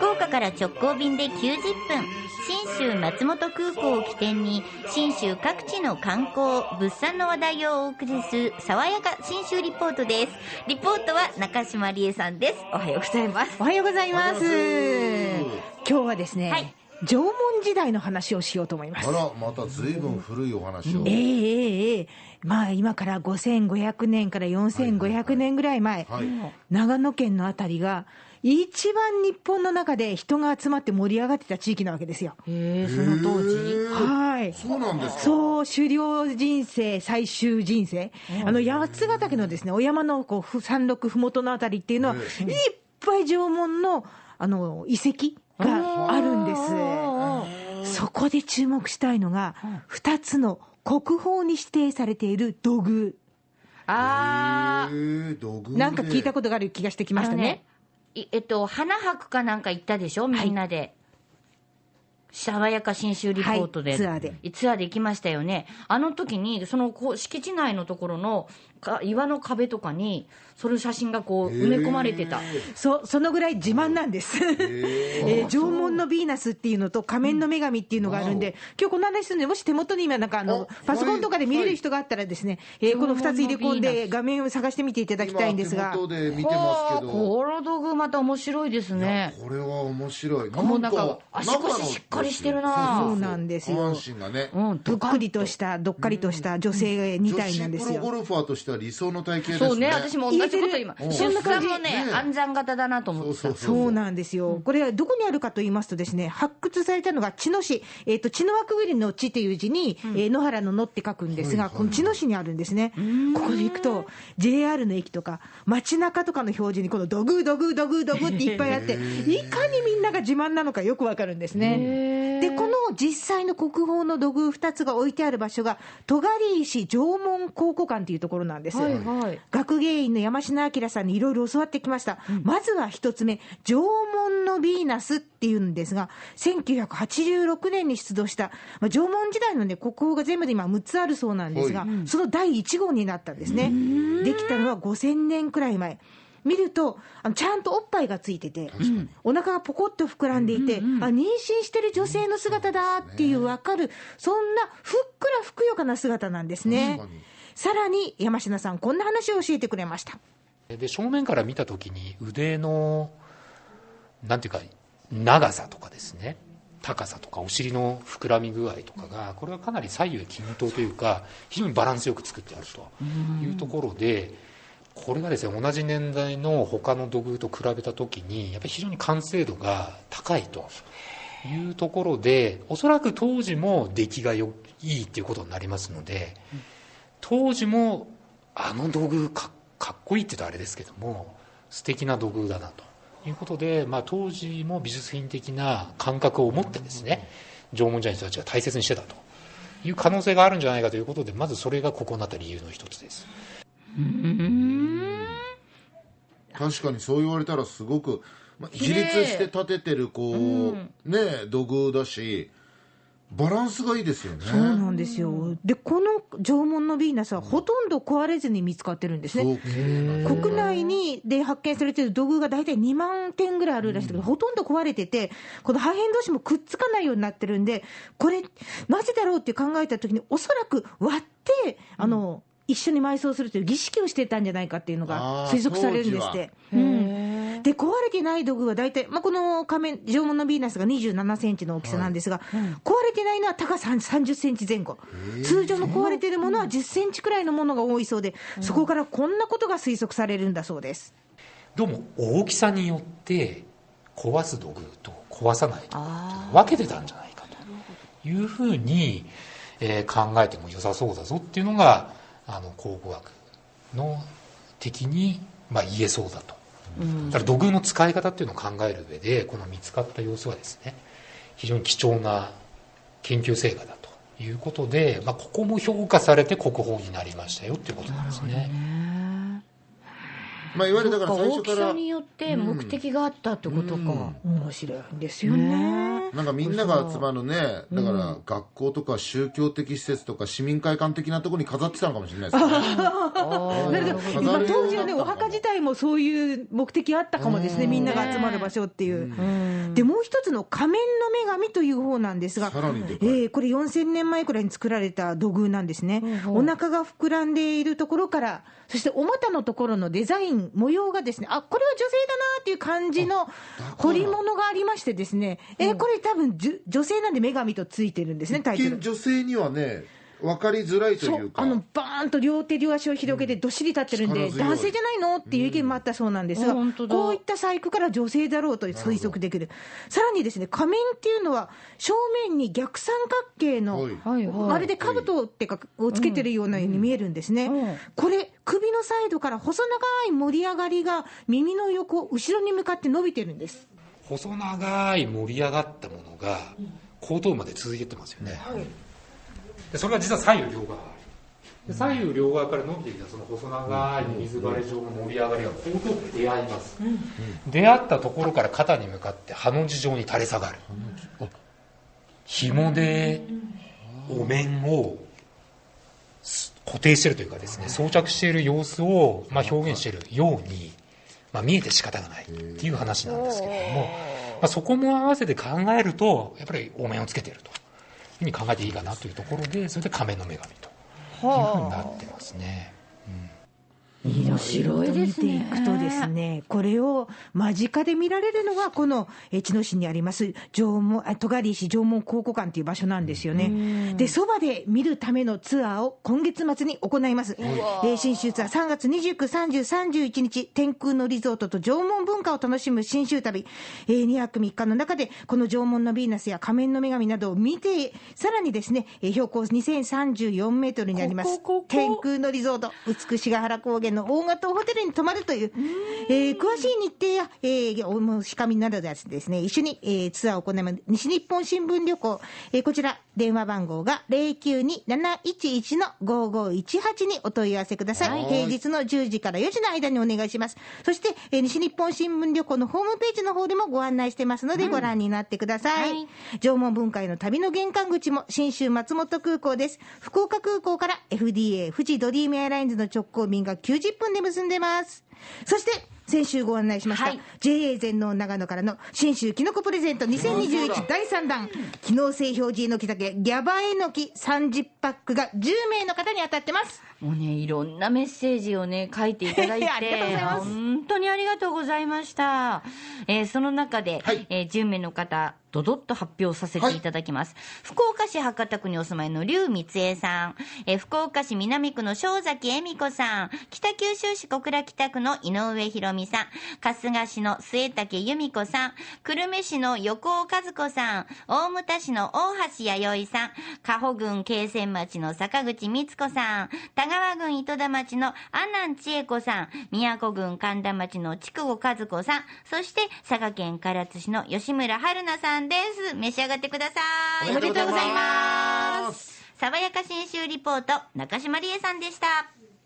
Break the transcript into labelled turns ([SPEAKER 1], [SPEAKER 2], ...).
[SPEAKER 1] 福岡から直行便で90分。信州松本空港を起点に信州各地の観光物産の話題をお送りする爽やか信州リポートです。リポートは中島理恵さんです。おはようございます。
[SPEAKER 2] おはようございます。今日はですね、
[SPEAKER 1] はい。
[SPEAKER 2] 縄文時代の話をしようと思います。
[SPEAKER 3] あら、また随分古いお話を。
[SPEAKER 2] ええええええ。まあ今から5500年から4500年ぐらい前、
[SPEAKER 3] はい。
[SPEAKER 2] 長野県のあたりが、一番日本の中で人が集まって盛り上がってた地域なわけですよ。
[SPEAKER 1] へえその当時？
[SPEAKER 2] はい。
[SPEAKER 3] そうなんですか。
[SPEAKER 2] そう、狩猟人生、最終人生。あの、八ヶ岳のですね、お山のこうふ山麓ふもとのあたりっていうのは、いっぱい縄文の、あの、遺跡があるんです。そこで注目したいのが、二つの国宝に指定されている土偶。
[SPEAKER 1] あ
[SPEAKER 3] へー土偶で
[SPEAKER 2] なんか聞いたことがある気がしてきましたね。
[SPEAKER 1] いえっと花博かなんか行ったでしょ？みんなで、爽やか新州リポートで、
[SPEAKER 2] はいツアーで。
[SPEAKER 1] ツアーで行きましたよね。あの時にそのこう敷地内のところのか岩の壁とかにその写真がこう埋め込まれてた、
[SPEAKER 2] そそのぐらい自慢なんです。えー縄文のヴィーナスっていうのと仮面の女神っていうのがあるんで、今日この話するんで、もし手元に今なんかあの、
[SPEAKER 3] あ
[SPEAKER 2] パソコンとかで見れる人があったらですね、えーこの2つ入れ込んで画面を探してみていただきたいんですが。
[SPEAKER 3] で見てますけ
[SPEAKER 1] はあ
[SPEAKER 3] ど。
[SPEAKER 1] この道具また面白いですね。
[SPEAKER 3] これは面白い。
[SPEAKER 1] もうなんか足腰しっかりしてるな
[SPEAKER 2] そうなんですよ。
[SPEAKER 3] 下半身がね。
[SPEAKER 1] うん
[SPEAKER 2] ぷっくりとした、どっかりとした女性みたいなんですよ。
[SPEAKER 3] 女子プロゴルファーとしては理想の体型ですね。
[SPEAKER 1] そうね私も同じこと今。出
[SPEAKER 2] そんな感じ。
[SPEAKER 1] 産もね
[SPEAKER 3] ね
[SPEAKER 1] 安産型だなと思ってた。
[SPEAKER 3] そうそう
[SPEAKER 2] そうなんですよ。これはどこにあるかと言いますとですね、発掘されたのが茅野市、えっ、と、茅野輪くぐりの地という字に、えー野原の野って書くんですが、この茅野市にあるんですね。ここで行くと、JR の駅とか、街中とかの表示に、この土偶、土偶、土偶、土偶っていっぱいあって、いかにみんなが自慢なのかよくわかるんですね。で、この実際の国宝の土偶2つが置いてある場所が、戸狩石縄文考古館というところなんです。
[SPEAKER 1] はいはい。
[SPEAKER 2] 学芸員の山科明さんにいろいろ教わってきました、まずは一つ目、縄文のヴィーナスっていうんですが、1986年に出土した、まあ、縄文時代の、ね、国宝が全部で今、6つあるそうなんですが、その第1号になったんですね、できたのは5000年くらい前。見るとあのちゃんとおっぱいがついてて、お腹がポコッと膨らんでいて、あ妊娠してる女性の姿だっていう分かる、そんなふっくらふくよかな姿なんですね。さらに山科さん、こんな話を教えてくれました。
[SPEAKER 4] で正面から見たときに腕のなんていうか長さとかですね。高さとかお尻の膨らみ具合とかがこれはかなり左右均等というか非常にバランスよく作ってあるというところでこれがですね同じ年代の他の土偶と比べたときにやっぱり非常に完成度が高いというところでおそらく当時も出来がよいいっていうことになりますので当時もあの土偶かかっこいいって言うとあれですけども素敵な土偶だなということで、まあ、当時も美術品的な感覚を持ってですね縄文時代の人たちが大切にしてたという可能性があるんじゃないかということでまずそれがここになった理由の一つです。
[SPEAKER 3] 確かにそう言われたらすごく、まあ、自立して立ててるこう、ね土偶だしバランスがいいですよね。
[SPEAKER 2] そうなんですよ。で、この縄文のヴィーナスはほとんど壊れずに見つかってるんですね。国内にで発見されている土偶が大体2万点ぐらいあるらしいけど、ほとんど壊れてて、この破片同士もくっつかないようになってるんで、これ、なぜだろうって考えたときに、おそらく割って、あの、一緒に埋葬するという儀式をしてたんじゃないかっていうのが推測されるんですって。うん。で、壊れてない土偶は大体、まあ、この仮面、縄文のヴィーナスが27センチの大きさなんですが、壊れてないのは高さ30センチ前後。通常の壊れてるものは10センチくらいのものが多いそうで、そこからこんなことが推測されるんだそうです。
[SPEAKER 4] どうも大きさによって壊す土偶と壊さない土偶と分けてたんじゃないかというふうに、えー考えても良さそうだぞっていうのがあの考古学の的に、まあ、言えそうだと。だから土偶の使い方っていうのを考える上でこの見つかった様子はですね非常に貴重な研究成果だということで、まあ、ここも評価されて国宝になりましたよっていうことなんですね。
[SPEAKER 3] まあいわゆるだから最
[SPEAKER 1] 大
[SPEAKER 3] 初から
[SPEAKER 1] きさによって目的があったってことか、
[SPEAKER 2] 面白いんですよね。
[SPEAKER 3] なんかみんなが集まるね、だから学校とか宗教的施設とか市民会館的なところに飾ってたのかもしれないですね。
[SPEAKER 2] なるほど。今当時はね、お墓自体もそういう目的あったかもですね、みんなが集まる場所っていう。で、もう一つの仮面の女神という方なんですが、えーこれ4000年前くらいに作られた土偶なんですね。お腹が膨らんでいるところから、そしてお股のところのデザイン、模様がですね、あ、これは女性だなっていう感じの彫り物がありましてですね、えーこれ多分じゅ女性なんで女神とついてるんですね、タイ。
[SPEAKER 3] 女性にはね、分かりづらいと
[SPEAKER 2] そ
[SPEAKER 3] いうか。
[SPEAKER 2] うあのバーンと両手両足を広げてどっしり立ってるんで、
[SPEAKER 3] 力強い。
[SPEAKER 2] 男性じゃないのっていう意見もあったそうなんですが、
[SPEAKER 1] うん。
[SPEAKER 2] こういった細工から女性だろうと推測できる、さらにですね仮面っていうのは、正面に逆三角形の、
[SPEAKER 3] はい。
[SPEAKER 2] まるで兜ってかをつけてるようなように見えるんですね、
[SPEAKER 1] うん。
[SPEAKER 2] これ、首のサイドから細長い盛り上がりが耳の横、後ろに向かって伸びてるんです。
[SPEAKER 4] 細長い盛り上がったものが後頭部まで続いてってますよね、でそれが実は左右両側で左右両側から伸びてきたその細長い水バレ状の盛り上がりが後頭部で出会います、出会ったところから肩に向かってハの字状に垂れ下がる。紐でお面をす固定してるというかですね装着している様子を、まあ、表現しているように、まあ、見えて仕方がないっていう話なんですけれども、まあ、そこも合わせて考えるとやっぱり応面をつけているというふうに考えていいかなというところでそれで仮面の女神というふうになってますね。
[SPEAKER 1] 面白いですね
[SPEAKER 2] 見ていくとですね、これを間近で見られるのが、このえ茅野市にあります縄文、あ戸狩石縄文考古館という場所なんですよね。で、そばで見るためのツアーを今月末に行います。えー新州ツアー3月29、30、31日、天空のリゾートと縄文文化を楽しむ新州旅。えー2泊3日の中で、この縄文のヴィーナスや仮面の女神などを見て、さらにですね、えー標高2034メートルにあります天空のリゾート、美しが原高原の大型ホテルに泊まるという、えー詳しい日程や、えーお申し込みなどでですね、一緒に、えーツアーを行います。西日本新聞旅行、えーこちら、電話番号が092-711-5518にお問い合わせください。
[SPEAKER 3] はい
[SPEAKER 2] 平日の10時から4時の間にお願いします。そして、えー西日本新聞旅行のホームページの方でもご案内してますので、ご覧になってください。
[SPEAKER 1] はい
[SPEAKER 2] 縄文文化への旅の玄関口も新州松本空港です。福岡空港から FDA 富士ドリームエアラインズの直行便が90分で結んでます。そして、先週ご案内しました、
[SPEAKER 1] はい。
[SPEAKER 2] JA 全農長野からの新州きのこプレゼント2021第3弾、機能性表示えのき酒ギャバえのき30パックが10名の方に当たってます。
[SPEAKER 1] もうね、いろんなメッセージをね、書いていただいて、
[SPEAKER 2] ありがとうございます。
[SPEAKER 1] 本当にありがとうございました。えーその中で、
[SPEAKER 3] はい。
[SPEAKER 1] えー10名の方、どどっと発表させていただきます。福岡市博多区にお住まいの劉光恵さん、えー福岡市南区の正崎恵美子さん、北九州市小倉北区の井上博美さん、春日市の末竹由美子さん、久留米市の横尾和子さん、大牟田市の大橋弥生さん、加穂郡慶泉町の坂口光子さん、田川郡糸田町の阿南千恵子さん、宮古郡神田町の筑後和子さん、そして佐賀県唐津市の吉村春菜さんです。召し上がってください。
[SPEAKER 3] おめでとうございます
[SPEAKER 1] 爽やか新州リポート、中島理恵さんでした。